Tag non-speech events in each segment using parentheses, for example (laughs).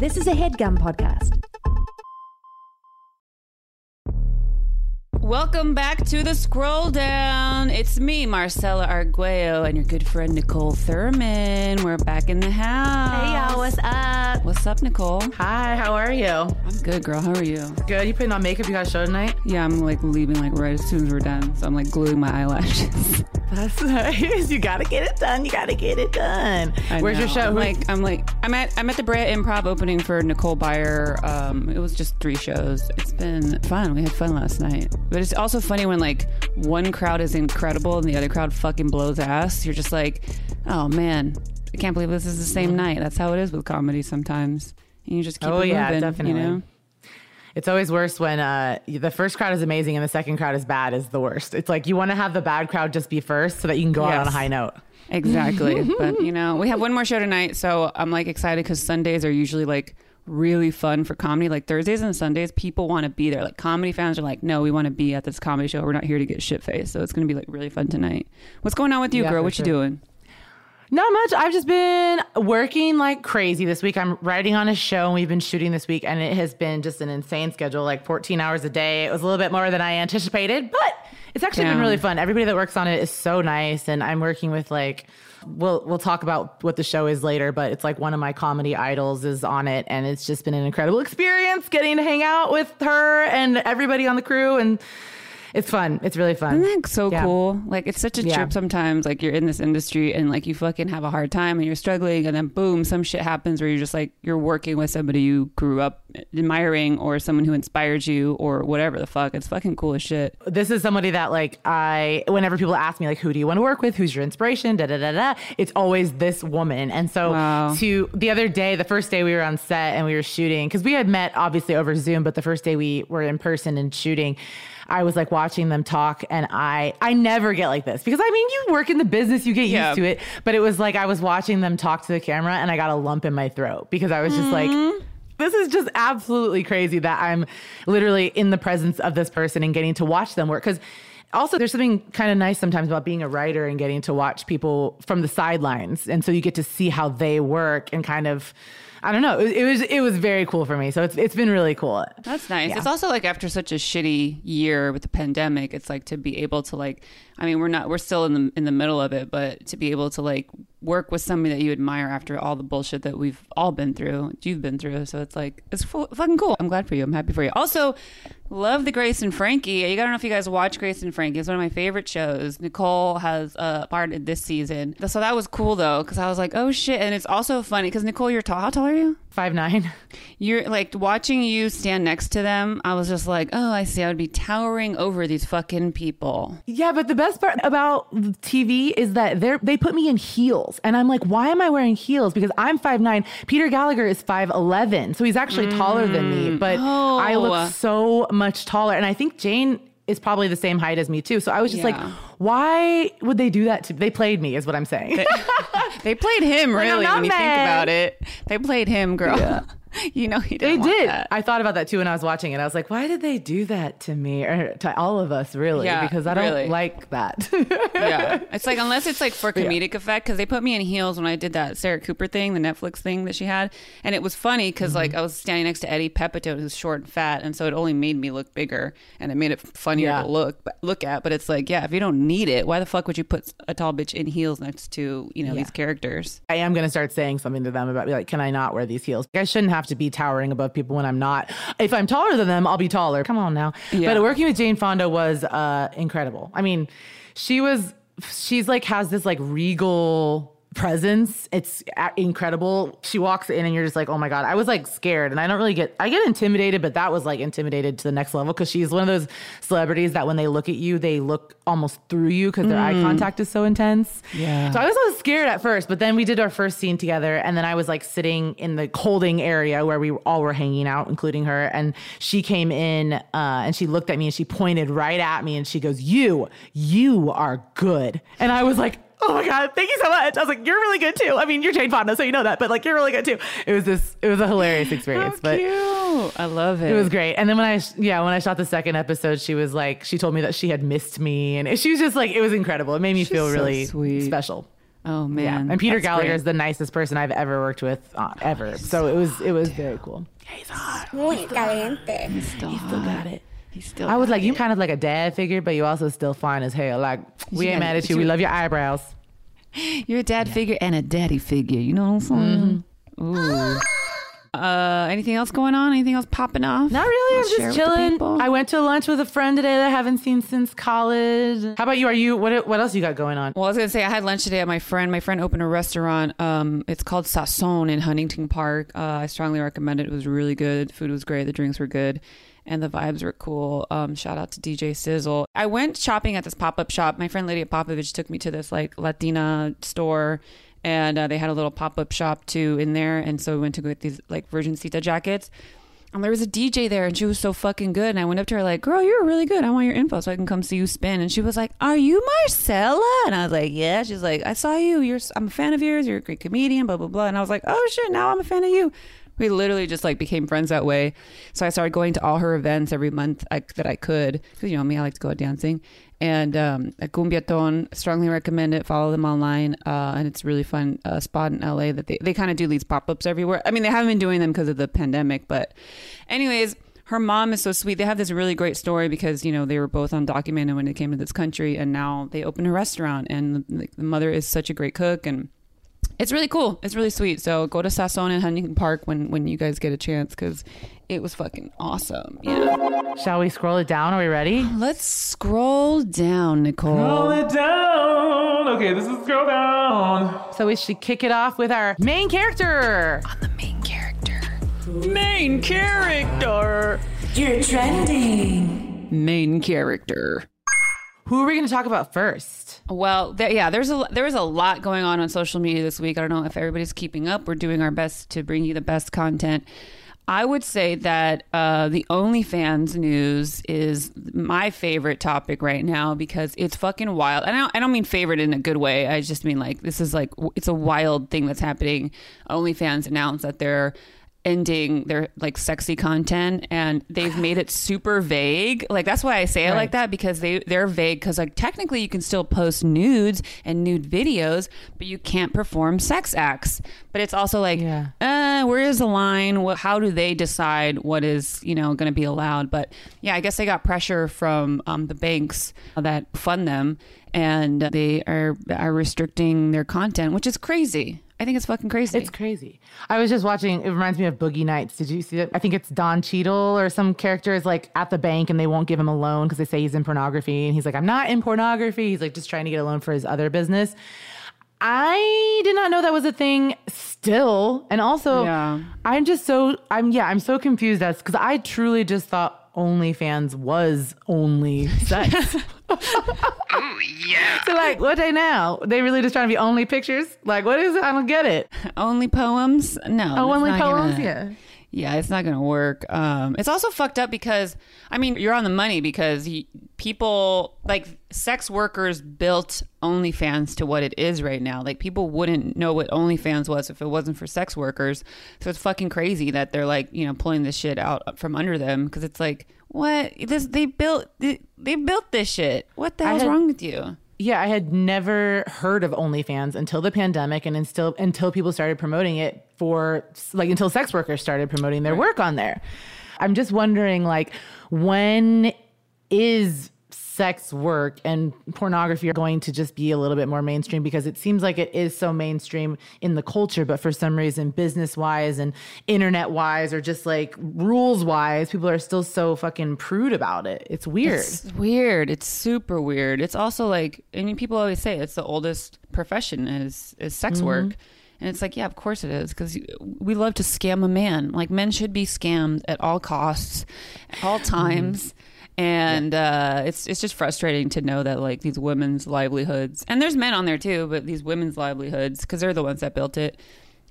This is a headgum podcast. Welcome back to the scroll down. It's me, Marcella Arguello, and your good friend Niccole Thurman. We're back in the house. Hey y'all, what's up? What's up, Niccole? Hi, how are you? I'm good, girl. How are you? Good. You putting on makeup? You got a show tonight? Yeah, I'm like leaving like right as soon as we're done. So I'm like gluing my eyelashes. (laughs) That's nice. (laughs) You gotta get it done. You gotta get it done. I Where's your show? I'm like I'm like I'm at I'm at the Brea Improv opening for Nicole Byer. Um, it was just three shows. It's been fun. We had fun last night. But it's also funny when like one crowd is incredible and the other crowd fucking blows ass. You're just like, oh man, I can't believe this is the same night. That's how it is with comedy sometimes. And you just keep Oh, it yeah, moving, definitely. You know? It's always worse when uh, the first crowd is amazing and the second crowd is bad. Is the worst. It's like you want to have the bad crowd just be first so that you can go out on a high note. Exactly. (laughs) but you know, we have one more show tonight, so I'm like excited because Sundays are usually like really fun for comedy. Like Thursdays and Sundays, people want to be there. Like comedy fans are like, no, we want to be at this comedy show. We're not here to get shit faced. So it's gonna be like really fun tonight. What's going on with you, Yeah, girl? What you doing? Not much. I've just been working like crazy this week. I'm writing on a show and we've been shooting this week and it has been just an insane schedule, like 14 hours a day. It was a little bit more than I anticipated, but it's actually been really fun. Everybody that works on it is so nice and I'm working with like we'll we'll talk about what the show is later, but it's like one of my comedy idols is on it and it's just been an incredible experience getting to hang out with her and everybody on the crew and it's fun. It's really fun. Isn't that so Yeah. cool? Like it's such a Yeah. trip sometimes. Like you're in this industry and like you fucking have a hard time and you're struggling, and then boom, some shit happens where you're just like you're working with somebody you grew up admiring or someone who inspired you or whatever the fuck. It's fucking cool as shit. this is somebody that like I whenever people ask me like who do you want to work with who's your inspiration da da da da it's always this woman and so Wow. to the other day the first day we were on set and we were shooting because we had met obviously over Zoom but the first day we were in person and shooting I was like watching them talk and I I never get like this because I mean you work in the business you get used Yeah. to it but it was like I was watching them talk to the camera and I got a lump in my throat because I was just like mm-hmm. this is just absolutely crazy that I'm literally in the presence of this person and getting to watch them work. Because also, there's something kind of nice sometimes about being a writer and getting to watch people from the sidelines, and so you get to see how they work and kind of, I don't know, it, was- it was it was very cool for me. So it's it's been really cool. That's nice. Yeah. It's also like after such a shitty year with the pandemic, it's like to be able to like I mean, we're not we're still in the in the middle of it, but to be able to like work with somebody that you admire after all the bullshit that we've all been through, you've been through. So it's like it's fu- fucking cool. I'm glad for you. I'm happy for you. Also, love the Grace and Frankie. I don't know if you guys watch Grace and Frankie. It's one of my favorite shows. Niccole has uh, a part in this season. So that was cool though, because I was like, oh shit. And it's also funny because Niccole, you're tall. How tall are you? Five nine. You're like watching you stand next to them. I was just like, oh, I see. I would be towering over these fucking people. Yeah, but the best part about TV is that they they put me in heels, and I'm like, why am I wearing heels? Because I'm five nine. Peter Gallagher is five eleven, so he's actually taller than me. Mm. But I Oh. look so much taller, and I think Jane is probably the same height as me too. So I was just like, why would they do that to? They played me, is what I'm saying. They (laughs) played him really not when you think about it. They played him, girl. (laughs) (laughs) you know he They didn't want did. that. I thought about that too when I was watching it. I was like, why did they do that to me or to all of us, really? Yeah, because I don't really. like that. yeah, (laughs) it's like unless it's like for comedic effect because they put me in heels when I did that Sarah Cooper thing, the Netflix thing that she had, and it was funny because like mm-hmm. I was standing next to Eddie Pepitone, who's short and fat, and so it only made me look bigger and it made it funnier Yeah. to look look at. But it's like, yeah, if you don't need it, why the fuck would you put a tall bitch in heels next to you know these characters? I am going to start saying something to them about be like, can I not wear these heels? I shouldn't have to be towering above people when I'm not. If I'm taller than them, I'll be taller. Come on now. Yeah. But working with Jane Fonda was uh, incredible. I mean, she was, she's like, has this like regal presence. It's incredible. She walks in and you're just like, oh my God. I was like scared and I don't really get, I get intimidated, but that was like intimidated to the next level because she's one of those celebrities that when they look at you, they look almost through you because their eye contact is so intense. Yeah. So I was a little scared at first, but then we did our first scene together, and then I was like sitting in the holding area where we all were hanging out, including her. And she came in uh, and she looked at me and she pointed right at me and she goes, "You, you are good." And I was like. Oh my God, thank you so much. I was like, you're really good too. I mean, you're Jane Fonda, so you know that, but like, you're really good too. It was this, it was a hilarious experience, How but cute! I love it. it was great. And then when I, yeah, when I shot the second episode, she was like, she told me that she had missed me, and she was just like, it was incredible. It made me feel so really sweet. special. Oh Yeah, man. and Peter That's Gallagher great. is the nicest person I've ever worked with uh, ever. So it was it was very cool. Muy caliente. He's still, Still got it. He's still. I was got like, you it. kind of like a dad figure, but you also still fine as hell. Like we Yeah, ain't mad at you. We love your eyebrows. (laughs) You're a dad figure and a daddy figure. You know what I'm saying? Mm-hmm. Ooh. Uh, anything else going on? Anything else popping off? Not really. Wanna I'm just chilling. I went to lunch with a friend today that I haven't seen since college. How about you? Are you what? What else you got going on? Well, I was gonna say I had lunch today at my friend. My friend opened a restaurant. Um, it's called Sasson in Huntington Park. Uh, I strongly recommend it. It was really good. The food was great. The drinks were good, and the vibes were cool. Um, shout out to DJ Sizzle. I went shopping at this pop up shop. My friend Lydia Popovich took me to this like Latina store. And uh, they had a little pop up shop too in there, and so we went to get these like Virgin Cita jackets. And there was a DJ there, and she was so fucking good. And I went up to her like, "Girl, you're really good. I want your info so I can come see you spin." And she was like, "Are you Marcella?" And I was like, "Yeah." She's like, "I saw you. You're. I'm a fan of yours. You're a great comedian." Blah blah blah. And I was like, "Oh shit! Now I'm a fan of you." We literally just like became friends that way. So I started going to all her events every month I, that I could because you know me, I like to go out dancing. And um, at Cumbiaton, strongly recommend it. Follow them online, uh, and it's a really fun uh, spot in LA that they they kind of do these pop ups everywhere. I mean, they haven't been doing them because of the pandemic, but anyways. Her mom is so sweet. They have this really great story because you know they were both undocumented when they came to this country, and now they open a restaurant. And the, the mother is such a great cook, and it's really cool. It's really sweet. So go to Sasson and Huntington Park when when you guys get a chance because it was fucking awesome. Yeah. Shall we scroll it down? Are we ready? Let's scroll down, Niccole. Scroll it down. Okay, this is scroll down. So we should kick it off with our main character. On the main character. Main character. You're trending. Main character. Who are we going to talk about first? Well, yeah, there's a there was a lot going on on social media this week. I don't know if everybody's keeping up. We're doing our best to bring you the best content. I would say that uh, the OnlyFans news is my favorite topic right now because it's fucking wild. And I don't, I don't mean favorite in a good way. I just mean like this is like it's a wild thing that's happening. OnlyFans announced that they're ending their like sexy content and they've made it super vague. Like that's why i say it like that because they they're vague because like technically you can still post nudes and nude videos but you can't perform sex acts. But it's also like Yeah. uh where is the line? What, how do they decide what is you know going to be allowed? But yeah i guess they got pressure from um, the banks that fund them and they are are restricting their content which is crazy i think it's fucking crazy It's crazy. I was just watching. It reminds me of Boogie Nights. Did you see that? I think it's Don Cheadle or some character is like at the bank and they won't give him a loan because they say he's in pornography. And he's like, I'm not in pornography. He's like just trying to get a loan for his other business. I did not know that was a thing still. And also, Yeah. I'm just so, I'm, yeah, I'm so confused as because I truly just thought OnlyFans was only sex. (laughs) So like, what they now? They really just trying to be only pictures? Like, what is it? I don't get it. only poems no Oh, only not gonna- poems? Yeah. Yeah, it's not going to work. Um, it's also fucked up because, I mean, you're on the money because y people, like, sex workers built OnlyFans to what it is right now. Like, people wouldn't know what OnlyFans was if it wasn't for sex workers. So it's fucking crazy that they're, like, you know, pulling this shit out from under them because it's like, what? This They built, they, they built this shit. What the hell's had- wrong with you? Yeah, I had never heard of OnlyFans until the pandemic and until until people started promoting it for like until sex workers started promoting their work on there. I'm just wondering like when is sex work and pornography are going to just be a little bit more mainstream because it seems like it is so mainstream in the culture but for some reason business wise and internet wise or just like rules wise people are still so fucking prude about it. It's weird. It's weird. It's super weird. It's also like I mean, people always say it's the oldest profession is is sex Mm-hmm. work, and it's like yeah, of course it is because we love to scam a man. Like men should be scammed at all costs, at all times. And uh, it's it's just frustrating to know that like these women's livelihoods, and there's men on there too, but these women's livelihoods, because they're the ones that built it,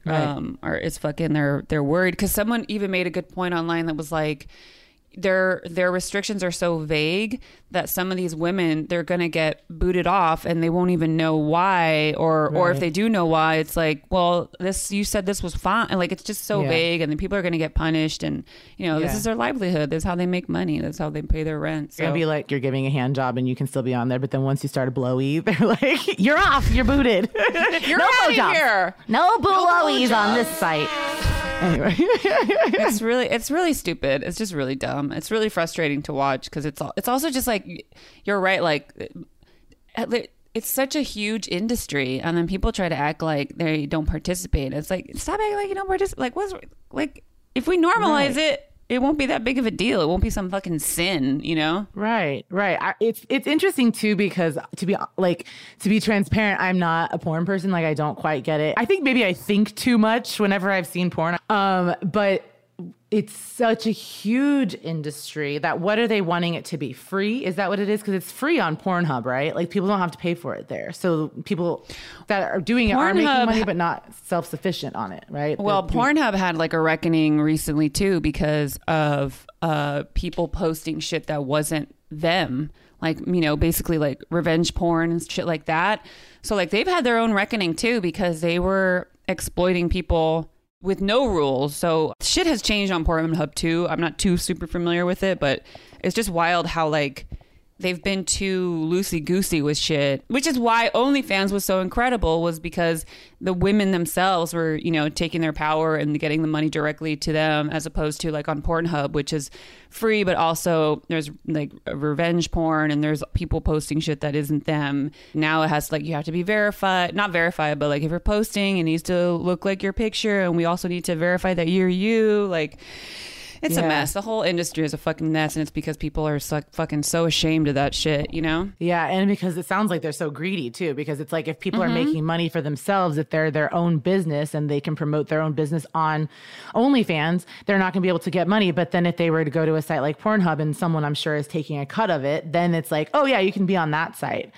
Right. um, are it's fucking they're they're worried. Because someone even made a good point online that was like, their their restrictions are so vague that some of these women they're gonna get booted off and they won't even know why or or if they do know why it's like well this you said this was fine. And like it's just so Yeah. vague and then people are gonna get punished and you know this is their livelihood. This is how they make money. That's how they pay their rent. So It'd be like you're giving a hand job and you can still be on there, but then once you start a blowy, (laughs) they're like, "You're off, you're booted. (laughs) You're no outta blowjobs. here. No blowies on this site." (laughs) Anyway, it's really it's really stupid. It's just really dumb it's really frustrating to watch because it's all it's also just like you're right like it's such a huge industry and then people try to act like they don't participate it's like stop acting like you don't participate like what's like if we normalize Right. it it won't be that big of a deal it won't be some fucking sin you know Right, right. I, it's it's interesting too because to be like to be transparent, I'm not a porn person. Like I don't quite get it. I think maybe I think too much whenever I've seen porn. Um, but it's such a huge industry that what are they wanting it to be free? Is that what it is? Because it's free on Pornhub, right? Like people don't have to pay for it there. So people that are doing it are making money, but not self sufficient on it, right? Well, They're doing- Pornhub had like a reckoning recently too because of uh, people posting shit that wasn't them. Like, you know, basically like revenge porn and shit like that. So, like, they've had their own reckoning too because they were exploiting people with no rules. So, shit has changed on Pornhub Hub too. I'm not too super familiar with it, but it's just wild how, like, they've been too loosey goosey with shit, which is why OnlyFans was so incredible, was because the women themselves were, you know, taking their power and getting the money directly to them, as opposed to like on Pornhub, which is free, but also there's like revenge porn and there's people posting shit that isn't them. Now it has like you have to be verified, not verified, but like if you're posting, it needs to look like your picture, and we also need to verify that you're you. Like, it's a mess. The whole industry is a fucking mess, and it's because people are so, fucking so ashamed of that shit, you know? Yeah, and because it sounds like they're so greedy too. Because it's like if people are mm-hmm. making money for themselves, if they're their own business and they can promote their own business on OnlyFans, they're not going to be able to get money. But then if they were to go to a site like Pornhub and someone I'm sure is taking a cut of it, then it's like, oh yeah, you can be on that site.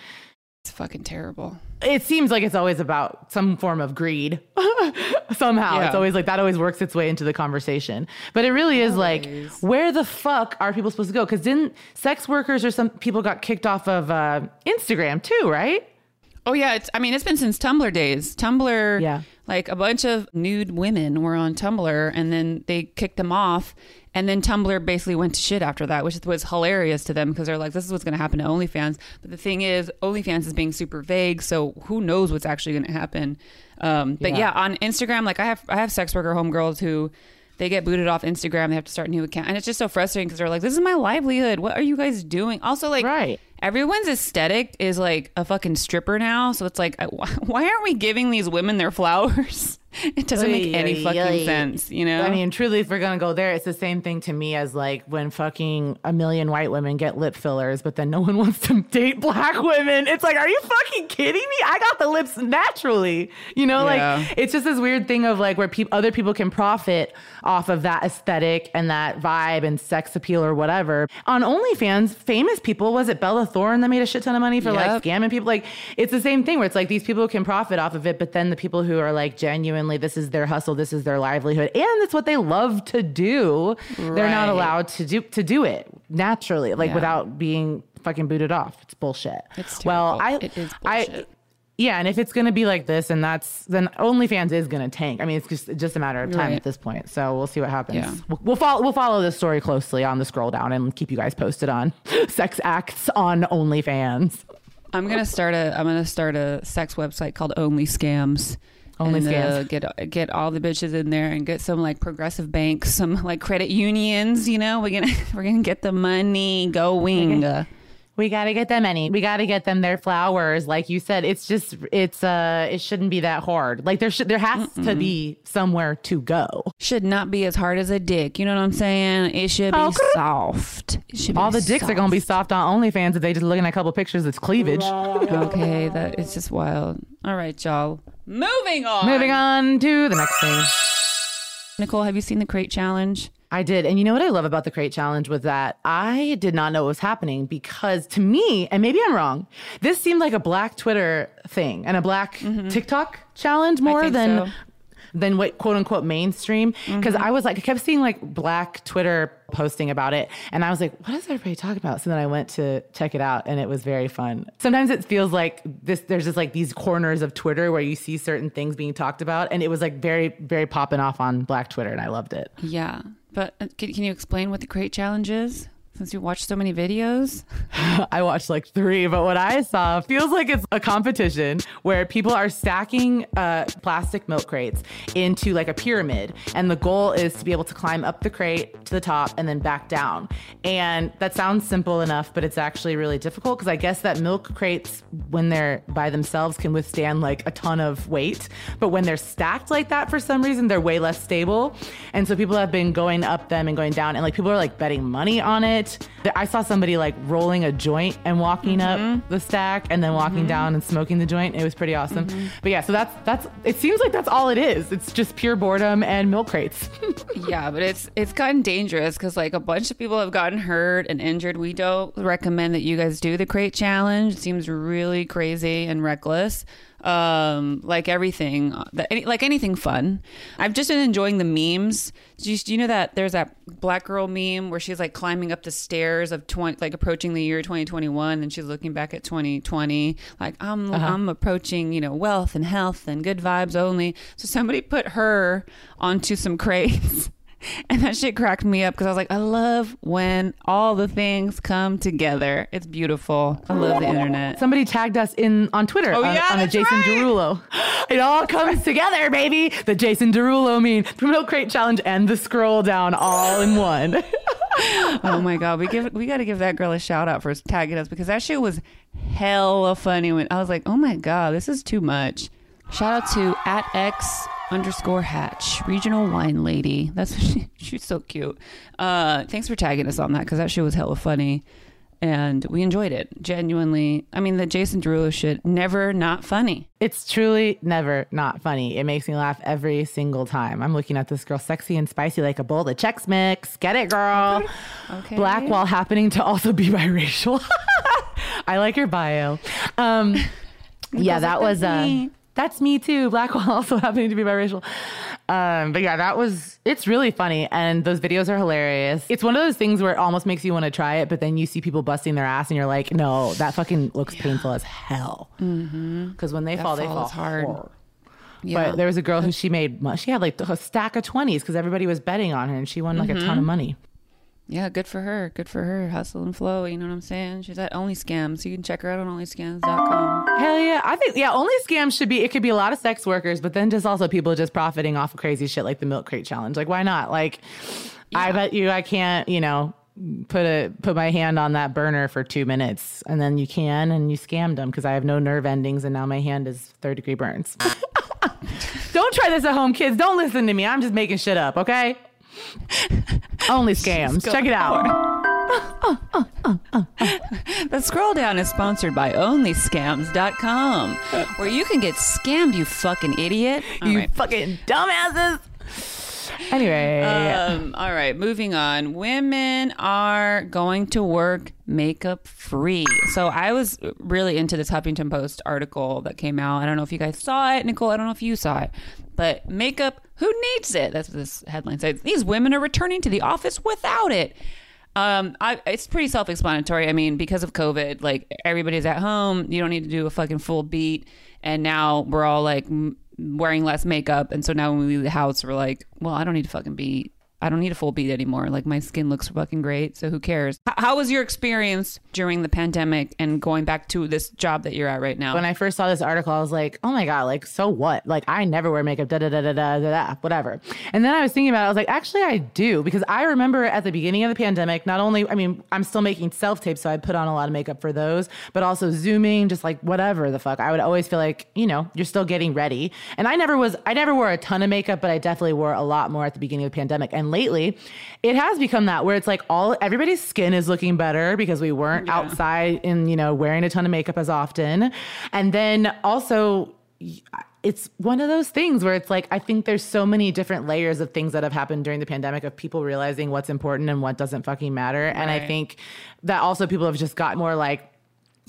It's fucking terrible. It seems like it's always about some form of greed. (laughs) (laughs) Somehow, Yeah. it's always like that. Always works its way into the conversation. But it really is like, where the fuck are people supposed to go? Because didn't sex workers or some people got kicked off of uh, Instagram too, right? Oh yeah, it's. I mean, it's been since Tumblr days. Tumblr, Yeah. like a bunch of nude women were on Tumblr, and then they kicked them off, and then Tumblr basically went to shit after that, which was hilarious to them because they're like, "This is what's going to happen to OnlyFans." But the thing is, OnlyFans is being super vague, so who knows what's actually going to happen? Um, but Yeah. yeah. on Instagram, like I have, I have sex worker homegirls who. They get booted off Instagram. They have to start a new account, and it's just so frustrating because they're like, "This is my livelihood. What are you guys doing?" Also, like, Right. Everyone's aesthetic is like a fucking stripper now. So it's like, uh, (laughs) why aren't we giving these women their flowers? (laughs) It doesn't make Oy, any oy, fucking oy. sense, you know? I mean, truly, if we're gonna go there, it's the same thing to me as like when fucking a million white women get lip fillers, but then no one (laughs) wants to date black women. It's like, are you fucking kidding me? I got the lips naturally. You know, Yeah. like it's just this weird thing of like where people other people can profit off of that aesthetic and that vibe and sex appeal or whatever. On OnlyFans, famous people, was it Bella Thorne that made a shit ton of money for like scamming people? Like it's the same thing where it's like these people can profit off of it, but then the people who are like genuinely, this is their hustle, this is their livelihood, and it's what they love to do. They're not allowed to do to do it naturally, like Yeah. without being fucking booted off. It's bullshit. It's well, I, terrible. It is I, bullshit. Yeah, and if it's gonna be like this, and that's then OnlyFans is gonna tank. I mean, it's just just a matter of time Right. at this point. So we'll see what happens. Yeah. We'll, we'll follow we'll follow this story closely on the scroll down and keep you guys posted on (laughs) sex acts on OnlyFans. I'm gonna start a I'm gonna start a sex website called Only Scams. Only and, uh, Scams. get get all the bitches in there and get some like progressive banks, some like credit unions. You know, we're gonna (laughs) we're gonna get the money going. Uh, (laughs) We got to get them any. We got to get them their flowers. Like you said, it's just it's uh it shouldn't be that hard. Like there should there has to be somewhere to go. should not be as hard as a dick. You know what I'm saying? It should be Oh, soft. It should be All the dicks are gonna be soft. soft on OnlyFans if they just looking at a couple pictures. It's cleavage. (laughs) Okay, that it's just wild. All right, y'all. Moving on. Moving on to the next thing. Niccole, have you seen the crate challenge? I did. And you know what I love about the crate challenge was that I did not know what was happening because to me, and maybe I'm wrong, this seemed like a black Twitter thing and a black mm-hmm. TikTok challenge more than so. than what quote unquote mainstream. Mm-hmm. Because I was like, I kept seeing like black Twitter posting about it, and I was like, what is everybody talking about? So then I went to check it out, and it was very fun. Sometimes it feels like this. There's just like these corners of Twitter where you see certain things being talked about, and it was like very, very popping off on Black Twitter, and I loved it. Yeah. But uh, can, can you explain what the crate challenge is? Since you watched so many videos? (laughs) I watched like three, but what I saw feels like it's a competition where people are stacking uh, plastic milk crates into like a pyramid. And the goal is to be able to climb up the crate to the top and then back down. And that sounds simple enough, but it's actually really difficult because I guess that milk crates, when they're by themselves, can withstand like a ton of weight. But when they're stacked like that, for some reason, they're way less stable. And so people have been going up them and going down, and like people are like betting money on it. I saw somebody like rolling a joint and walking up mm-hmm. the stack and then walking mm-hmm. down and smoking the joint. It was pretty awesome. Mm-hmm. But yeah, so that's that's it seems like that's all it is. It's just pure boredom and milk crates. (laughs) yeah, but it's it's gotten dangerous because like a bunch of people have gotten hurt and injured. We don't recommend that you guys do the crate challenge. It seems really crazy and reckless. Um, like everything, that like anything fun. I've just been enjoying the memes. Do you, do you know that there's that black girl meme where she's like climbing up the stairs of twenty, like approaching the year 2021, and she's looking back at 2020, like I'm I'm approaching, you know, wealth and health and good vibes only. So somebody put her onto some crates. (laughs) (laughs) And that shit cracked me up because I was like, I love when all the things come together. It's beautiful. I love the internet. Somebody tagged us in on Twitter Oh, on, yeah, on Jason right. Derulo. It all comes together, baby. The Jason Derulo meme, the milk crate challenge, and the scroll down all in one. (laughs) Oh my god, we give we got to give that girl a shout out for tagging us because that shit was hella funny. When I was like, oh my god, this is too much. Shout out to at x underscore hatch regional wine lady. That's (laughs) she, she's so cute. Uh, thanks for tagging us on that because that shit was hella funny. And we enjoyed it. Genuinely. I mean, the Jason Derulo shit, never not funny. It's truly never not funny. It makes me laugh every single time. I'm looking at this girl, sexy and spicy like a bowl of Chex Mix. Get it, girl. Okay. Black while happening to also be (laughs) biracial. (laughs) I like your bio. Um, yeah, that was "That's uh, me." That's me too. Black while (laughs) also happening to be biracial. Um, but yeah, that was it's really funny, and those videos are hilarious. It's one of those things where it almost makes you want to try it, but then you see people busting their ass, and you're like, no, that fucking looks painful as hell. Because when they fall, they fall hard. hard. Yeah. But there was a girl who she made, she had like a stack of 20s because everybody was betting on her and she won like a ton of money. Yeah, good for her. Good for her. Hustle and flow. You know what I'm saying? She's at Only Scams. You can check her out on onlyscams.com. Hell yeah. I think, yeah, only scams should be, it could be a lot of sex workers, but then just also people just profiting off of crazy shit like the milk crate challenge. Like, why not? Like, I bet you I can't, you know, put a put my hand on that burner for two minutes and then you can and you scammed them because I have no nerve endings and now my hand is third degree burns. (laughs) Don't try this at home, kids. Don't listen to me. I'm just making shit up, okay? (laughs) Only scams. Check it out. The scroll down is sponsored by onlyscams.com, where you can get scammed, you fucking idiot. All you right. fucking dumbasses. Anyway, Um, all right, moving on. Women are going to work makeup free. So I was really into this Huffington Post article that came out. I don't know if you guys saw it, Niccole. I don't know if you saw it, but makeup, who needs it? That's what this headline says. These women are returning to the office without it. Um, I, it's pretty self-explanatory. I mean, because of COVID, like everybody's at home, you don't need to do a fucking full beat, and now we're all like m- wearing less makeup, and so now when we leave the house, we're like, well, I don't need to fucking beat. I don't need a full beat anymore. Like my skin looks fucking great, so who cares? H- how was your experience during the pandemic and going back to this job that you're at right now? when I first saw this article, I was like, oh my God, like, so what? Like, I never wear makeup, da da da da da da, whatever. And then I was thinking about it, I was like, actually, I do. Because I remember at the beginning of the pandemic, not only, I mean, I'm still making self tapes, so I put on a lot of makeup for those, but also Zooming, just like whatever the fuck. I would always feel like, you know, you're still getting ready. And I never was, I never wore a ton of makeup, but I definitely wore a lot more at the beginning of the pandemic. And lately, it has become that where it's like all, everybody's skin is looking better because we weren't outside and, you know, wearing a ton of makeup as often. And then also, it's one of those things where it's like I think there's so many different layers of things that have happened during the pandemic of people realizing what's important and what doesn't fucking matter. And I think that also people have just got more like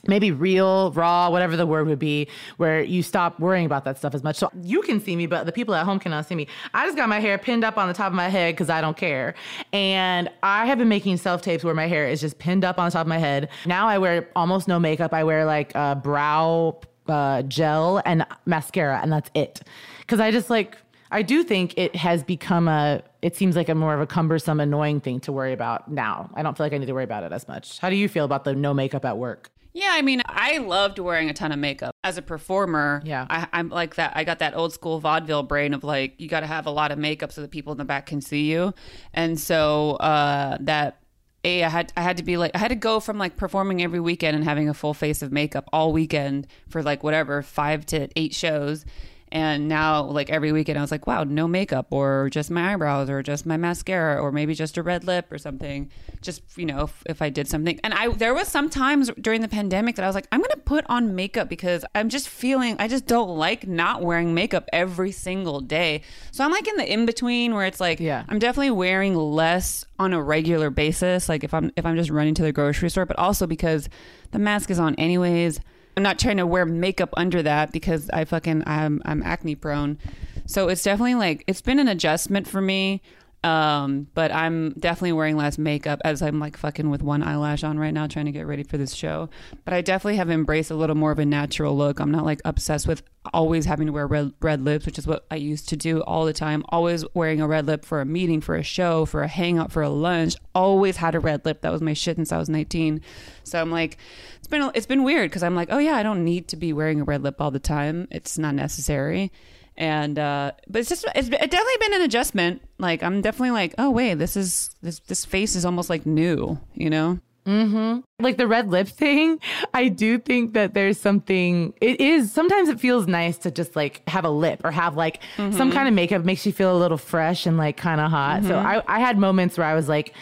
maybe real, raw, whatever the word would be, where you stop worrying about that stuff as much. So you can see me, but the people at home cannot see me. I just got my hair pinned up on the top of my head because I don't care. And I have been making self tapes where my hair is just pinned up on the top of my head. Now I wear almost no makeup. I wear like a brow uh, gel and mascara, and that's it. Because I just like, I do think it has become a, it seems like a more of a cumbersome, annoying thing to worry about now. I don't feel like I need to worry about it as much. How do you feel about the no makeup at work? Yeah, I mean, I loved wearing a ton of makeup as a performer. Yeah. I, I'm like that. I got that old school vaudeville brain of like, you got to have a lot of makeup so the people in the back can see you. And so uh, that a I had I had to be like I had to go from like performing every weekend and having a full face of makeup all weekend for like whatever five to eight shows and now, like every weekend, I was like, wow, no makeup or just my eyebrows or just my mascara or maybe just a red lip or something. Just, you know, if, if I did something. And I, there was some times during the pandemic that I was like, I'm going to put on makeup because I'm just feeling, I just don't like not wearing makeup every single day. So I'm like in the in between where it's like, Yeah. I'm definitely wearing less on a regular basis. Like if I'm, if I'm just running to the grocery store, but also because the mask is on anyways. I'm not trying to wear makeup under that because I fucking I'm I'm acne prone. So it's definitely like it's been an adjustment for me. Um, but I'm definitely wearing less makeup as I'm like fucking with one eyelash on right now trying to get ready for this show. But I definitely have embraced a little more of a natural look. I'm not like obsessed with always having to wear red red lips, which is what I used to do all the time. Always wearing a red lip for a meeting, for a show, for a hangout, for a lunch. Always had a red lip. That was my shit since I was 19. So I'm like, it's been it's been weird because I'm like, oh yeah, I don't need to be wearing a red lip all the time. It's not necessary. And uh, but it's just it's, it's definitely been an adjustment. Like I'm definitely like, oh wait, this is this this face is almost like new, you know? Mm-hmm. like the red lip thing, (laughs) I do think that there's something. It is sometimes it feels nice to just like have a lip or have like some mm-hmm. kind of makeup makes you feel a little fresh and like kind of hot. So mm-hmm. I I had moments where I was like.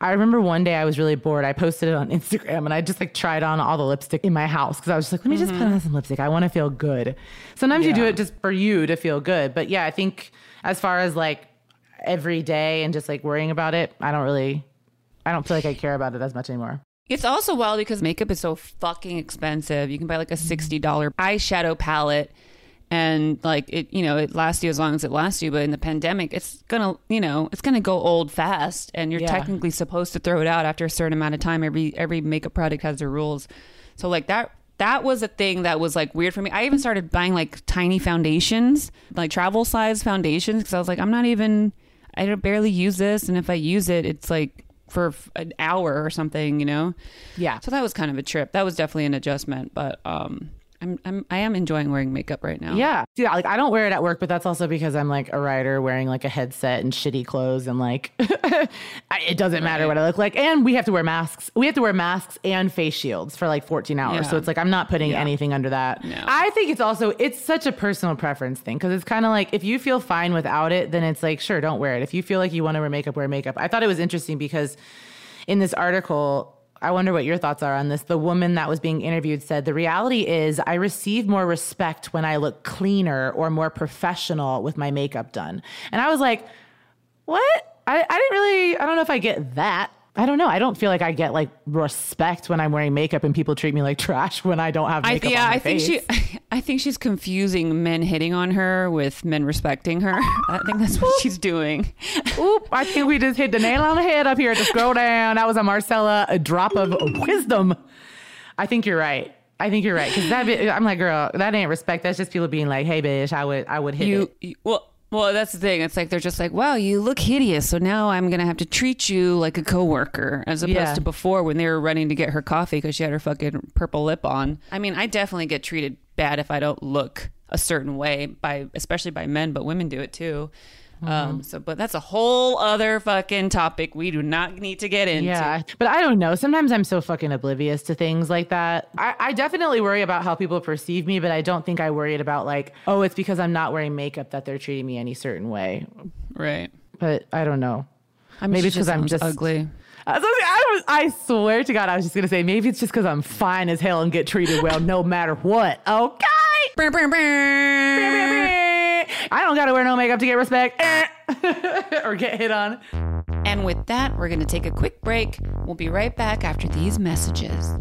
I remember one day I was really bored. I posted it on (laughs) Instagram and I just like tried on all the lipstick in my house because I was just like, let me just put on mm-hmm. some lipstick. I want to feel good. Sometimes you do it just for you to feel good. But yeah, I think as far as like every day and just like worrying about it, I don't really, I don't feel like I care about it as much anymore. It's also wild because makeup is so fucking expensive. You can buy like a mm-hmm. sixty dollar eyeshadow palette, and like it, you know, it lasts you as long as it lasts you. But in the pandemic, it's gonna, you know, it's gonna go old fast, and you're Yeah. technically supposed to throw it out after a certain amount of time. Every every makeup product has their rules. So like that. That was a thing that was like weird for me. I even started buying like tiny foundations, like travel size foundations, because I was like, I'm not even, I don't barely use this, and if I use it, it's like for an hour or something, you know. Yeah. So that was kind of a trip. That was definitely an adjustment, but um, I'm, I'm I am enjoying wearing makeup right now. Yeah. Yeah. Like I don't wear it at work, but that's also because I'm like a writer wearing like a headset and shitty clothes and like (laughs) I, it doesn't matter what I look like. And we have to wear masks. We have to wear masks and face shields for like 14 hours. Yeah. So it's like I'm not putting Yeah. anything under that. No. I think it's also it's such a personal preference thing because it's kind of like if you feel fine without it, then it's like sure, don't wear it. If you feel like you want to wear makeup, wear makeup. I thought it was interesting because in this article, I wonder what your thoughts are on this. The woman that was being interviewed said, The reality is, I receive more respect when I look cleaner or more professional with my makeup done. And I was like, What? I, I didn't really, I don't know if I get that. I don't know. I don't feel like I get like respect when I'm wearing makeup and people treat me like trash (laughs) when I don't have I, makeup yeah, on my I think she, (laughs) I think she's confusing men hitting on her with men respecting her. I think that's what she's doing. Oop, I think we just hit the nail on the head up here to scroll down. That was a Marcella, a drop of wisdom. I think you're right. I think you're right. Cause that, I'm like, girl, that ain't respect. That's just people being like, hey, bitch, I would, I would hit You, it. you well. Well, that's the thing. It's like they're just like, "Wow, you look hideous." So now I'm gonna have to treat you like a coworker, as opposed Yeah. to before when they were running to get her coffee because she had her fucking purple lip on. I mean, I definitely get treated bad if I don't look a certain way by, especially by men, but women do it too. Mm-hmm. Um, so, but that's a whole other fucking topic we do not need to get into. Yeah. But I don't know. Sometimes I'm so fucking oblivious to things like that. I, I definitely worry about how people perceive me, but I don't think I worried about like, oh, it's because I'm not wearing makeup that they're treating me any certain way. right. But I don't know. I mean, Maybe it's 'cause I'm just- ugly. I, was- I, was, I swear to God, I was just gonna say maybe it's just because I'm fine as hell and get treated well no matter what. Okay. I don't gotta wear no makeup to get respect eh. (laughs) or get hit on. And with that, we're gonna take a quick break. We'll be right back after these messages.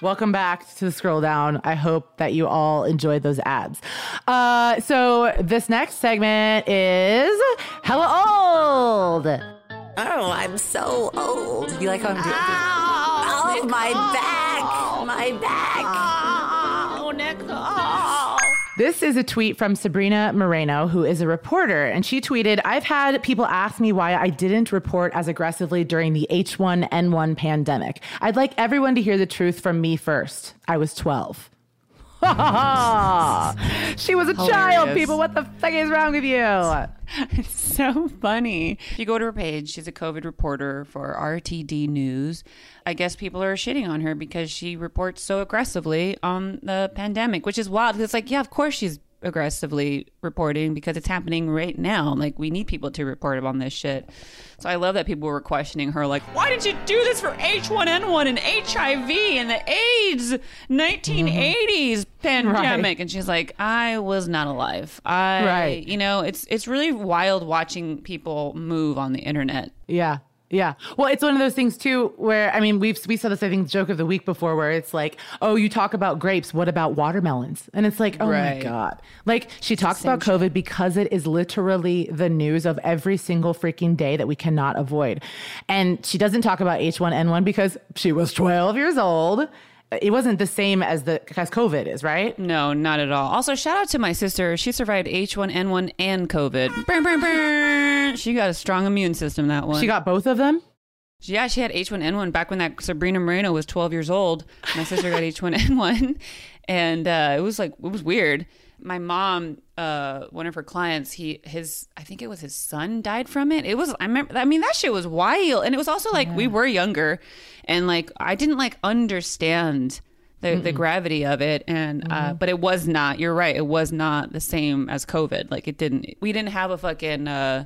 Welcome back to the scroll down. I hope that you all enjoyed those ads. Uh, so this next segment is hella old. Oh, I'm so old. You like how I'm doing? Oh, my God. back. My back. Ah. Oh, Niccole. Ah. This is a tweet from Sabrina Moreno, who is a reporter, and she tweeted, I've had people ask me why I didn't report as aggressively during the H1N1 pandemic. I'd like everyone to hear the truth from me first. I was 12. (laughs) she was a child, people. What the fuck is wrong with you? (laughs) It's so funny. If you go to her page, she's a COVID reporter for RTD News. I guess people are shitting on her because she reports so aggressively on the pandemic, which is wild. It's like, yeah, of course she's aggressively reporting because it's happening right now. Like, we need people to report on this shit. So I love that people were questioning her, like, why did you do this for H1N1 and HIV and the AIDS 1980s mm-hmm. pandemic? Right. And she's like, I was not alive. I, Right. you know, it's it's really wild watching people move on the internet. Yeah. Yeah. Well, it's one of those things too where I mean, we've we saw this I think joke of the week before where it's like, "Oh, you talk about grapes, what about watermelons?" And it's like, "Oh my god." Like she talks about COVID because it is literally the news of every single freaking day that we cannot avoid. And she doesn't talk about H1N1 because she was 12 years old. It wasn't the same as the as COVID is, right? No, not at all. Also, shout out to my sister. She survived H1N1 and COVID. Brr, brr, brr. She got a strong immune system that one. She got both of them. Yeah, she had H1N1 back when that Sabrina Moreno was 12 years old. My sister got (laughs) H1N1, and uh, it was like it was weird. My mom, uh, one of her clients, he his I think it was his son died from it. It was I remember. I mean that shit was wild, and it was also like we were younger, and like I didn't like understand. The, the gravity of it and uh, but it was not you're right it was not the same as covid like it didn't we didn't have a fucking uh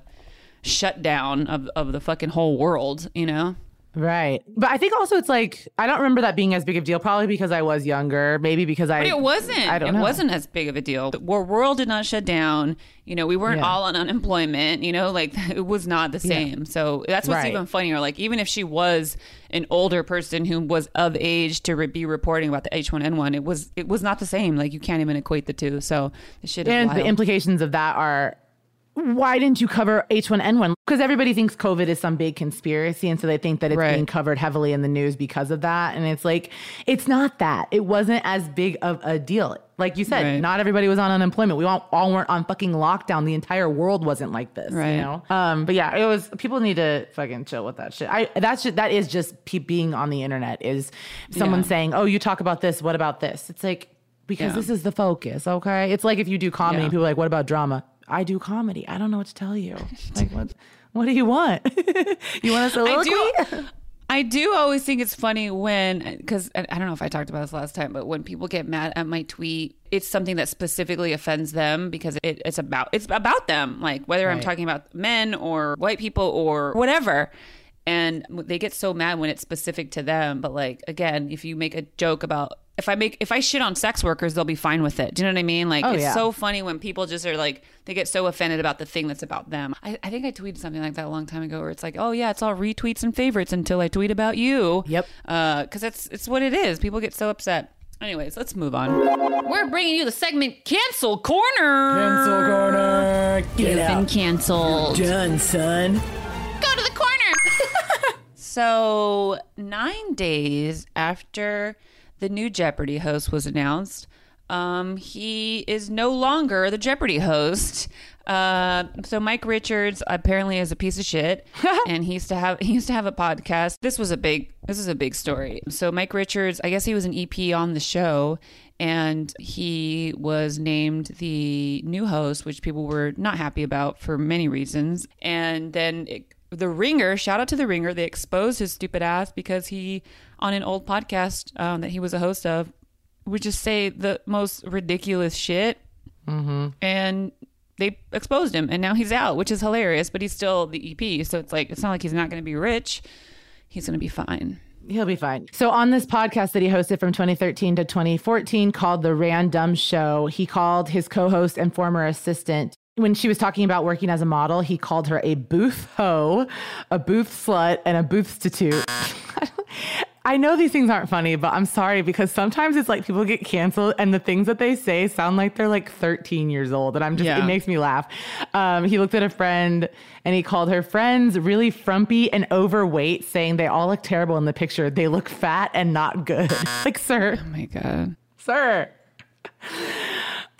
shutdown of, of the fucking whole world, you know? Right. But I think also it's like I don't remember that being as big of a deal probably because I was younger, maybe because I But it wasn't. I don't it know. wasn't as big of a deal. The wor- world did not shut down. You know, we weren't Yeah. all on unemployment. You know, like (laughs) it was not the same. So that's what's Right. even funnier. Like even if she was an older person who was of age to re- be reporting about the H1N1, it was it was not the same. Like you can't even equate the two. So the shit is and the implications of that are why didn't you cover H1N1? Because everybody thinks COVID is some big conspiracy. And so they think that it's Right. being covered heavily in the news because of that. And it's like, it's not that. It wasn't as big of a deal. Like you said, Right. not everybody was on unemployment. We all, all weren't on fucking lockdown. The entire world wasn't like this. Right. You know? Um, but yeah, it was people need to fucking chill with that shit. I that's just that is just pe- being on the internet is someone Yeah. saying, Oh, you talk about this, what about this? It's like because Yeah. this is the focus, okay? It's like if you do comedy Yeah. people are like, what about drama? I do comedy. I don't know what to tell you. (laughs) Like what what do you want? (laughs) you want a soliloquy? I do. I do always think it's funny when, because I I don't know if I talked about this last time, but when people get mad at my tweet, it's something that specifically offends them because it, it's about it's about them. Like whether I'm talking about men or white people or whatever, and they get so mad when it's specific to them. But like again, if you make a joke about if I make if I shit on sex workers, they'll be fine with it. Do you know what I mean? Like Oh, it's yeah. so funny when people just are like they get so offended about the thing that's about them. I, I think I tweeted something like that a long time ago where it's like, oh yeah, it's all retweets and favorites until I tweet about you. Yep. Uh, because it's it's what it is. People get so upset. Anyways, let's move on. We're bringing you the segment Cancel Corner. Cancel Corner. Get You've been canceled. Done, son. Go to the corner. (laughs) so, nine days after the new Jeopardy host was announced, um, he is no longer the Jeopardy host. Uh, so Mike Richards apparently is a piece of shit, (laughs) and he used to have he used to have a podcast. This was a big this is a big story. So Mike Richards, I guess he was an EP on the show, and he was named the new host, which people were not happy about for many reasons. And then it, the Ringer, shout out to the Ringer, they exposed his stupid ass because he on an old podcast um, that he was a host of would just say the most ridiculous shit, and they exposed him, and now he's out, which is hilarious. But he's still the EP, so it's like it's not like he's not going to be rich. He's going to be fine. He'll be fine. So on this podcast that he hosted from 2013 to 2014 called The Randumb Show, he called his co-host and former assistant when she was talking about working as a model, he called her a booth hoe, a booth slut, and a booth stitute. (laughs) I know these things aren't funny, but I'm sorry because sometimes it's like people get canceled and the things that they say sound like they're like 13 years old. And I'm just, Yeah. it makes me laugh. Um, he looked at a friend and he called her friends really frumpy and overweight, saying they all look terrible in the picture. They look fat and not good. (laughs) like, sir, Oh my god. sir.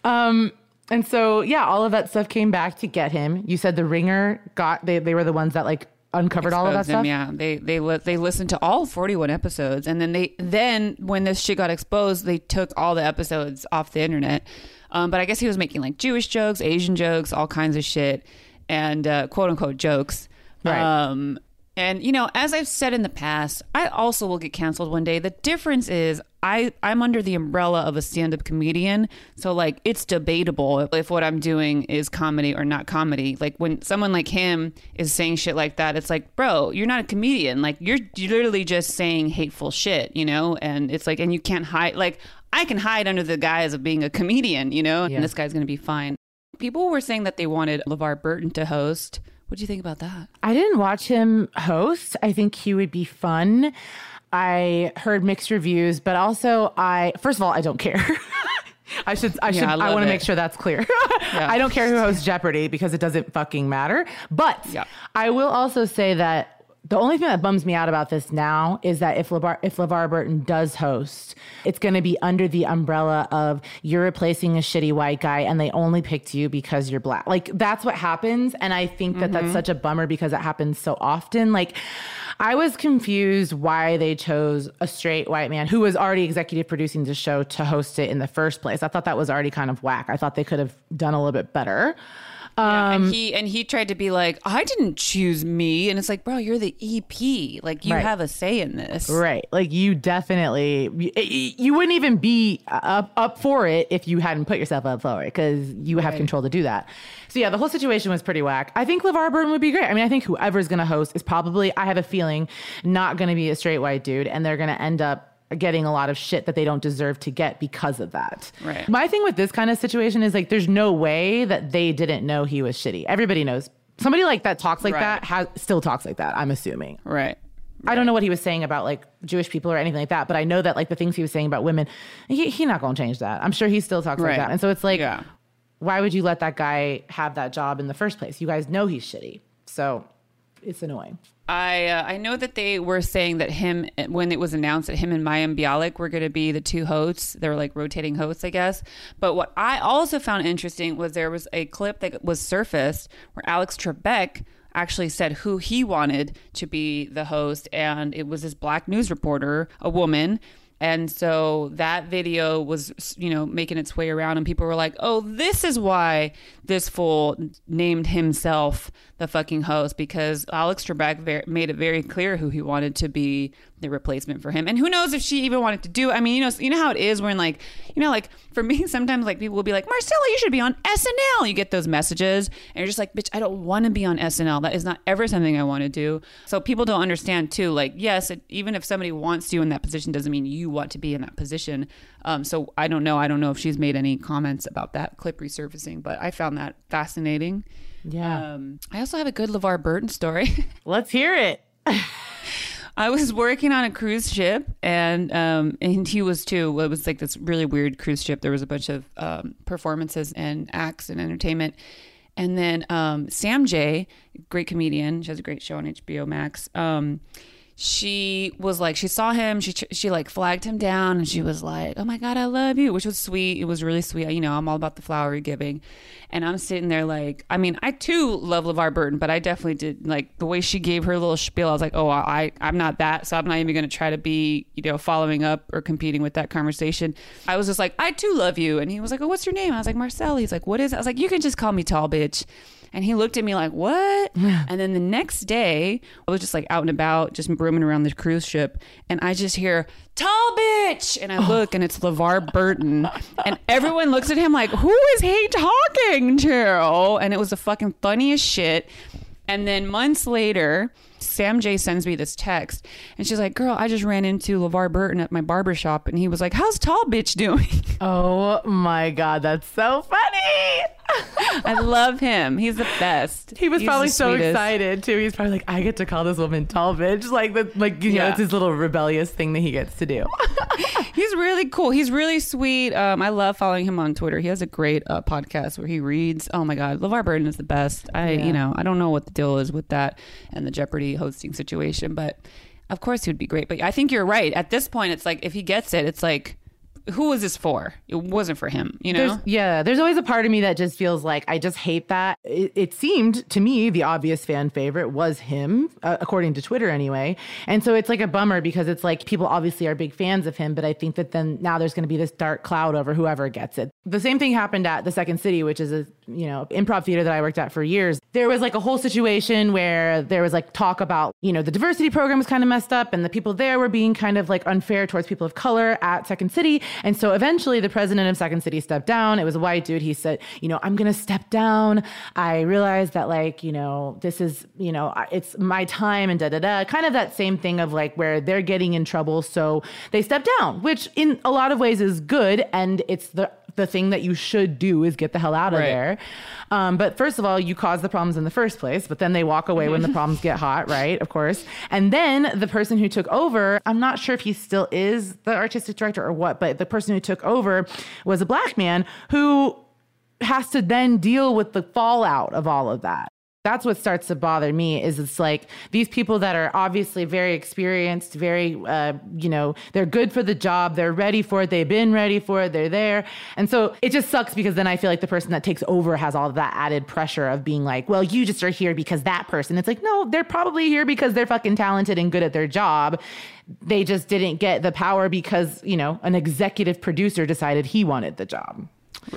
Um, and so yeah, all of that stuff came back to get him. You said the ringer got they they were the ones that like uncovered all of that him, stuff. Yeah, they they li- they listened to all 41 episodes, and then they then when this shit got exposed, they took all the episodes off the internet. Um, but I guess he was making like Jewish jokes, Asian jokes, all kinds of shit, and uh, quote unquote jokes. Right. Um, and you know, as I've said in the past, I also will get canceled one day. The difference is I I'm under the umbrella of a stand-up comedian, so like it's debatable if what I'm doing is comedy or not comedy. Like when someone like him is saying shit like that, it's like, bro, you're not a comedian. Like you're, you're literally just saying hateful shit, you know? And it's like, and you can't hide. Like I can hide under the guise of being a comedian, you know? Yeah. And this guy's gonna be fine. People were saying that they wanted LeVar Burton to host. What do you think about that? I didn't watch him host. I think he would be fun. I heard mixed reviews, but also I first of all I don't care. (laughs) I should I should I I, want to make sure that's clear. (laughs) I don't care who hosts Jeopardy because it doesn't fucking matter. But Yeah. I will also say that the only thing that bums me out about this now is that if LeVar if LeVar Burton does host, it's going to be under the umbrella of you're replacing a shitty white guy and they only picked you because you're black. Like that's what happens and I think that that's mm-hmm. such a bummer because it happens so often. Like I was confused why they chose a straight white man who was already executive producing the show to host it in the first place. I thought that was already kind of whack. I thought they could have done a little bit better. Yeah, Um, and he and he tried to be like, I didn't choose me, and it's like, bro, you're the EP, like you Right. have a say in this, Right. Like you definitely you, you wouldn't even be up up for it if you hadn't put yourself up for it because you have control to do that. So yeah, the whole situation was pretty whack. I think LeVar Burton would be great. I mean, I think whoever's going to host is probably I have a feeling not going to be a straight white dude and they're going to end up getting a lot of shit that they don't deserve to get because of that. Right. My thing with this kind of situation is like there's no way that they didn't know he was shitty. Everybody knows. Somebody like that talks like Right. that has still talks like that, I'm assuming. right? I don't know what he was saying about like Jewish people or anything like that, but I know that like the things he was saying about women, he, he not gonna change that. I'm sure he still talks Right. like that. And so it's like, Yeah. why would you let that guy have that job in the first place? You guys know he's shitty. So it's annoying. I uh, I know that they were saying that him when it was announced that him and Mayim Bialik were going to be the two hosts. They were like rotating hosts, I guess. But what I also found interesting was there was a clip that was surfaced where Alex Trebek actually said who he wanted to be the host, and it was this black news reporter, a woman. And so that video was, you know, making its way around, and people were like, "Oh, this is why this fool named himself the fucking host because Alex Trebek ver- made it very clear who he wanted to be the replacement for him. And who knows if she even wanted to do? it. I mean, you know, you know how it is when like, you know, like for me, (laughs) sometimes like people will be like, Marcella, you should be on SNL. You get those messages, and you're just like, bitch, I don't want to be on SNL. That is not ever something I want to do. So people don't understand too. Like, yes, it, even if somebody wants you in that position, doesn't mean you want to be in that position. Um, so I don't know. I don't know if she's made any comments about that clip resurfacing, but I found that fascinating. Yeah. Um, I also have a good LeVar Burton story. (laughs) Let's hear it. (laughs) I was working on a cruise ship, and um, and he was too. It was like this really weird cruise ship. There was a bunch of um, performances and acts and entertainment, and then um, Sam J, great comedian, she has a great show on HBO Max. Um, she was like, she saw him, she she like flagged him down, and she was like, "Oh my god, I love you," which was sweet. It was really sweet. You know, I'm all about the flowery giving, and I'm sitting there like, I mean, I too love LeVar Burton, but I definitely did like the way she gave her little spiel. I was like, oh, I I'm not that, so I'm not even going to try to be, you know, following up or competing with that conversation. I was just like, I too love you, and he was like, oh, what's your name? I was like, Marcel. He's like, what is? It? I was like, you can just call me tall bitch. And he looked at me like, what? And then the next day, I was just like out and about, just brooming around the cruise ship. And I just hear, tall bitch. And I look and it's LeVar Burton. And everyone looks at him like, who is he talking to? And it was the fucking funniest shit. And then months later, Sam J sends me this text. And she's like, girl, I just ran into LeVar Burton at my barber shop. And he was like, how's tall bitch doing? (laughs) Oh my God, that's so funny. I love him. He's the best. He was He's probably so sweetest. excited too. He's probably like, I get to call this woman tall bitch. Like the like you know, it's his little rebellious thing that he gets to do. (laughs) He's really cool. He's really sweet. Um, I love following him on Twitter. He has a great uh, podcast where he reads. Oh my God, LeVar Burton is the best. I, Yeah. you know, I don't know what the deal is with that and the Jeopardy hosting situation, but of course he would be great. But I think you're right. At this point, it's like if he gets it, it's like, who was this for? It wasn't for him. You know. There's, yeah, there's always a part of me that just feels like I just hate that. It, it seemed to me the obvious fan favorite was him, uh, according to Twitter anyway. And so it's like a bummer because it's like people obviously are big fans of him, but I think that then now there's going to be this dark cloud over whoever gets it. The same thing happened at the Second City, which is a you know improv theater that I worked at for years. There was like a whole situation where there was like talk about you know the diversity program was kind of messed up and the people there were being kind of like unfair towards people of color at Second City. And so eventually the president of Second City stepped down. It was a white dude. He said, you know, I'm going to step down. I realized that like, you know, this is, you know, it's my time and da da da. Kind of that same thing of like where they're getting in trouble. So they step down, which in a lot of ways is good. And it's the, the thing that you should do is get the hell out of Right. there. Um, but first of all, you caused the problems in the first place, but then they walk away when the problems get hot, right? Of course. And then the person who took over, I'm not sure if he still is the artistic director or what, but the person who took over was a black man who has to then deal with the fallout of all of that. That's what starts to bother me is it's like these people that are obviously very experienced, very, uh, you know, they're good for the job. They're ready for it. They've been ready for it. They're there. And so it just sucks because then I feel like the person that takes over has all that added pressure of being like, well, you just are here because that person. It's like, no, they're probably here because they're fucking talented and good at their job. They just didn't get the power because, you know, an executive producer decided he wanted the job.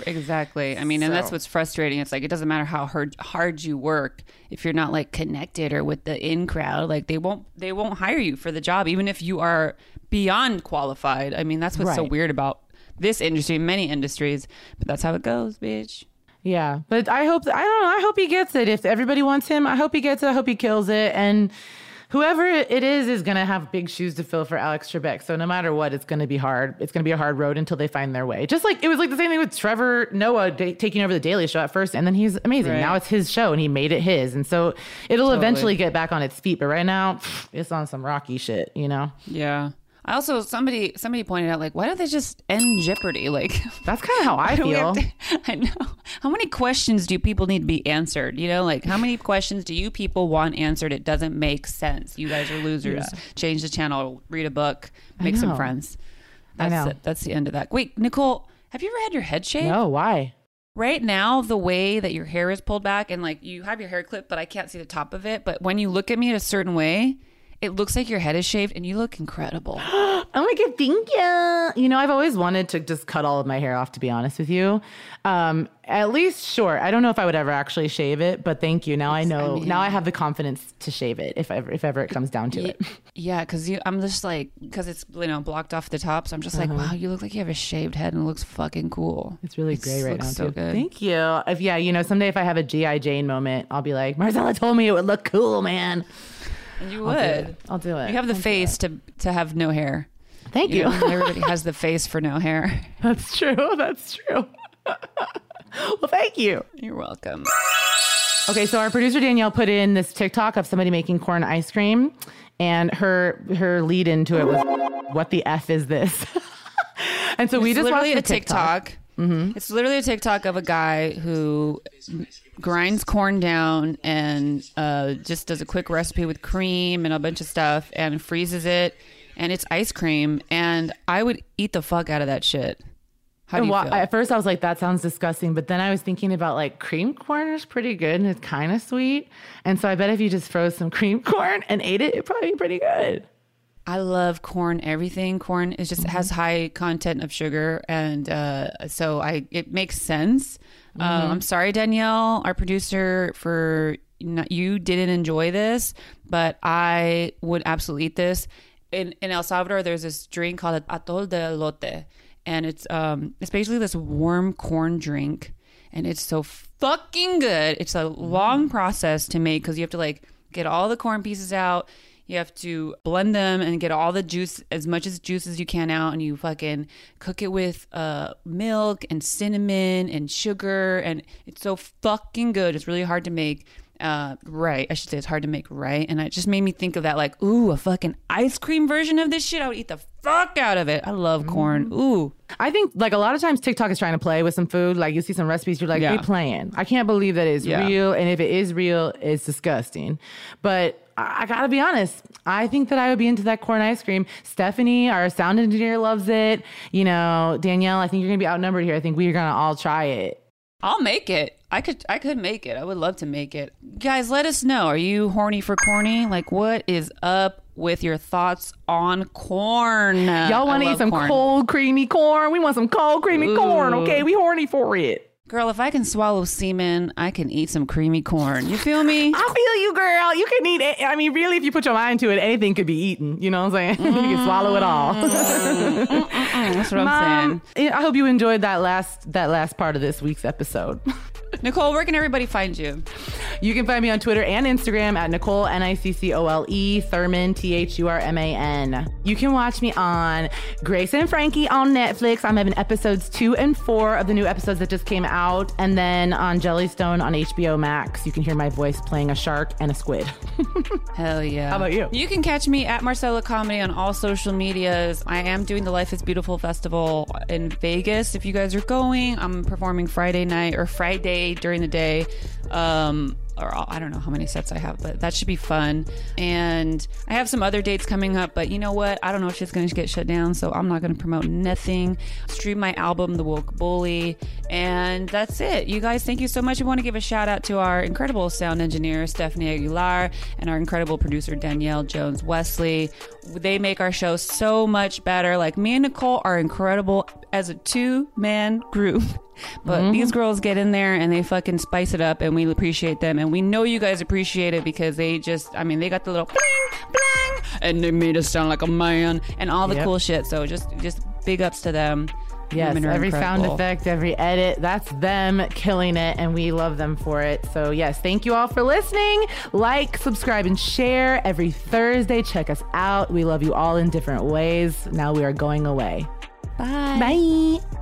Exactly. I mean, and that's what's frustrating. It's like it doesn't matter how hard hard you work if you're not like connected or with the in crowd. Like they won't they won't hire you for the job, even if you are beyond qualified. I mean, that's what's so weird about this industry, many industries. But that's how it goes, bitch. Yeah, but I hope I don't know. I hope he gets it. If everybody wants him, I hope he gets it. I hope he kills it. And whoever it is is going to have big shoes to fill for Alex Trebek. So no matter what, it's going to be hard. It's going to be a hard road until they find their way. Just like it was like the same thing with Trevor Noah da- taking over the Daily Show at first, and then he's amazing. Right. Now it's his show, and he made it his. And so it'll eventually get back on its feet. But right now, it's on some rocky shit. You know, Yeah. I also somebody somebody pointed out like why don't they just end Jeopardy? (laughs) Like that's kind of how I why do we feel. to- (laughs) I know. How many questions do people need to be answered? You know, like how many questions do you people want answered? It doesn't make sense. You guys are losers. Yeah. Change the channel, read a book, make some friends. I That's know. it. That's the end of that. Wait, Niccole, have you ever had your head shaved? no, why? Right now, the way that your hair is pulled back and like you have your hair clipped, but I can't see the top of it. But when you look at me in a certain way, it looks like your head is shaved and you look incredible. (gasps) Oh my god, thank you. You know, I've always wanted to just cut all of my hair off, to be honest with you. Um, at least short. I don't know if I would ever actually shave it, but thank you. Now I know. mean- now I have the confidence to shave it if ever if ever it comes down to Ye- it. (laughs) Yeah, because you, I'm just like, because it's you know blocked off the top, so I'm just like, Uh-huh. wow, you look like you have a shaved head and it looks fucking cool. It's really It gray right now so too. good. Thank you. If yeah, you know, someday if I have a GI Jane moment, I'll be like, Marcella told me it would look cool, man. You I'll do would. it. I'll do it. You have the I'll face to to have no hair. Thank You you. know, (laughs) everybody has the face for no hair. (laughs) That's true. That's true. (laughs) well, thank you. You're welcome. Okay, so our producer Danielle put in this TikTok of somebody making corn ice cream, and her her lead into it was, "What the f is this?" and so we just literally the a TikTok. Mm-hmm. It's literally a TikTok of a guy who grinds corn down and uh, just does a quick recipe with cream and a bunch of stuff and freezes it, and it's ice cream. And I would eat the fuck out of that shit. How do you wha- feel? At first, I was like, "That sounds disgusting," but then I was thinking about like cream corn is pretty good and it's kind of sweet, and so I bet if you just froze some (laughs) cream corn and ate it, it'd probably be pretty good. I love corn. Everything corn is just has high content of sugar, and uh, so I it makes sense. Uh, I'm sorry, Danielle, our producer, for not, you didn't enjoy this, but I would absolutely eat this. In in El Salvador, there's this drink called atol de elote, and it's um it's basically this warm corn drink, and it's so fucking good. It's a long process to make because you have to like get all the corn pieces out You have to blend them and get all the juice, as much as juice as you can out, and you fucking cook it with uh, milk and cinnamon and sugar, and it's so fucking good. It's really hard to make uh, right. I should say it's hard to make right. And it just made me think of that, like, ooh, a fucking ice cream version of this shit. I would eat the fuck out of it. I love corn. Ooh. I think like a lot of times TikTok is trying to play with some food. Like you see some recipes, you're like, Yeah. they playing. I can't believe that it's Yeah. real. And if it is real, it's disgusting. But I, I gotta be honest. I think that I would be into that corn ice cream. Stephanie, our sound engineer, loves it. You know, Danielle, I think you're gonna be outnumbered here. I think we're gonna all try it. I'll make it. I could I could make it. I would love to make it. Guys, let us know. Are you horny for corny? Like what is up with your thoughts on corn? Y'all want to eat some corn. cold, creamy corn? We want some cold, creamy corn. Okay, we horny for it. Girl, if I can swallow semen, I can eat some creamy corn. You feel me? I feel you, girl. You can eat it. I mean, really, if you put your mind to it, anything could be eaten. You know what I'm saying? (laughs) you can swallow it all. Mm. That's what I'm (laughs) saying. I hope you enjoyed that last that last part of this week's episode. (laughs) Niccole, where can everybody find you? You can find me on Twitter and Instagram at Niccole N I C C O L E Thurman T H U R M A N. You can watch me on Grace and Frankie on Netflix. I'm having episodes two and four of the new episodes that just came out, and then on Jellystone on HBO Max. You can hear my voice playing a shark and a squid. (laughs) Hell yeah. How about you? You can catch me at Marcella Comedy on all social medias. I am doing the Life is Beautiful Festival in Vegas. If you guys are going, I'm performing Friday night or Friday during the day. Um, or I don't know how many sets I have, but that should be fun. And I have some other dates coming up, but you know what? I don't know if shit's going to get shut down, so I'm not going to promote nothing. Stream my album, The Woke Bully, and that's it. You guys, thank you so much. We want to give a shout out to our incredible sound engineer, Stephanie Aguilar, and our incredible producer, Danielle Jones Wesley. They make our show so much better. Like me and Niccole are incredible as a two man group. (laughs) But mm-hmm. these girls get in there and they fucking spice it up, and we appreciate them. And we know you guys appreciate it because they just, I mean, they got the little bling, bling, and they made us sound like a man and all the Yep. cool shit. So just, just big ups to them. Yes, Women are every sound effect, every edit, that's them killing it, and we love them for it. So, yes, thank you all for listening. Like, subscribe, and share every Thursday. Check us out. We love you all in different ways. Now we are going away. Bye. Bye.